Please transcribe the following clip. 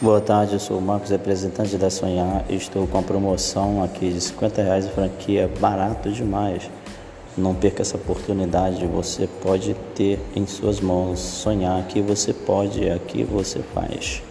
Boa tarde, eu sou o Marcos, representante da Sonhar. Estou com a promoção aqui de 50 reais de franquia, barato demais. Não perca essa oportunidade, você pode ter em suas mãos. Sonhar aqui você pode, é aqui você faz.